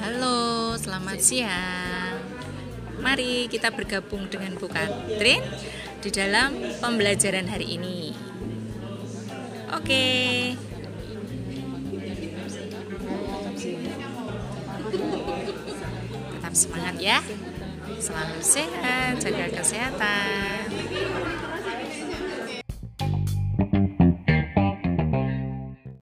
Halo, selamat siang. Mari kita bergabung dengan Bu Katrin di dalam pembelajaran hari ini. Oke. Tetap semangat ya. Selalu sehat, jaga kesehatan.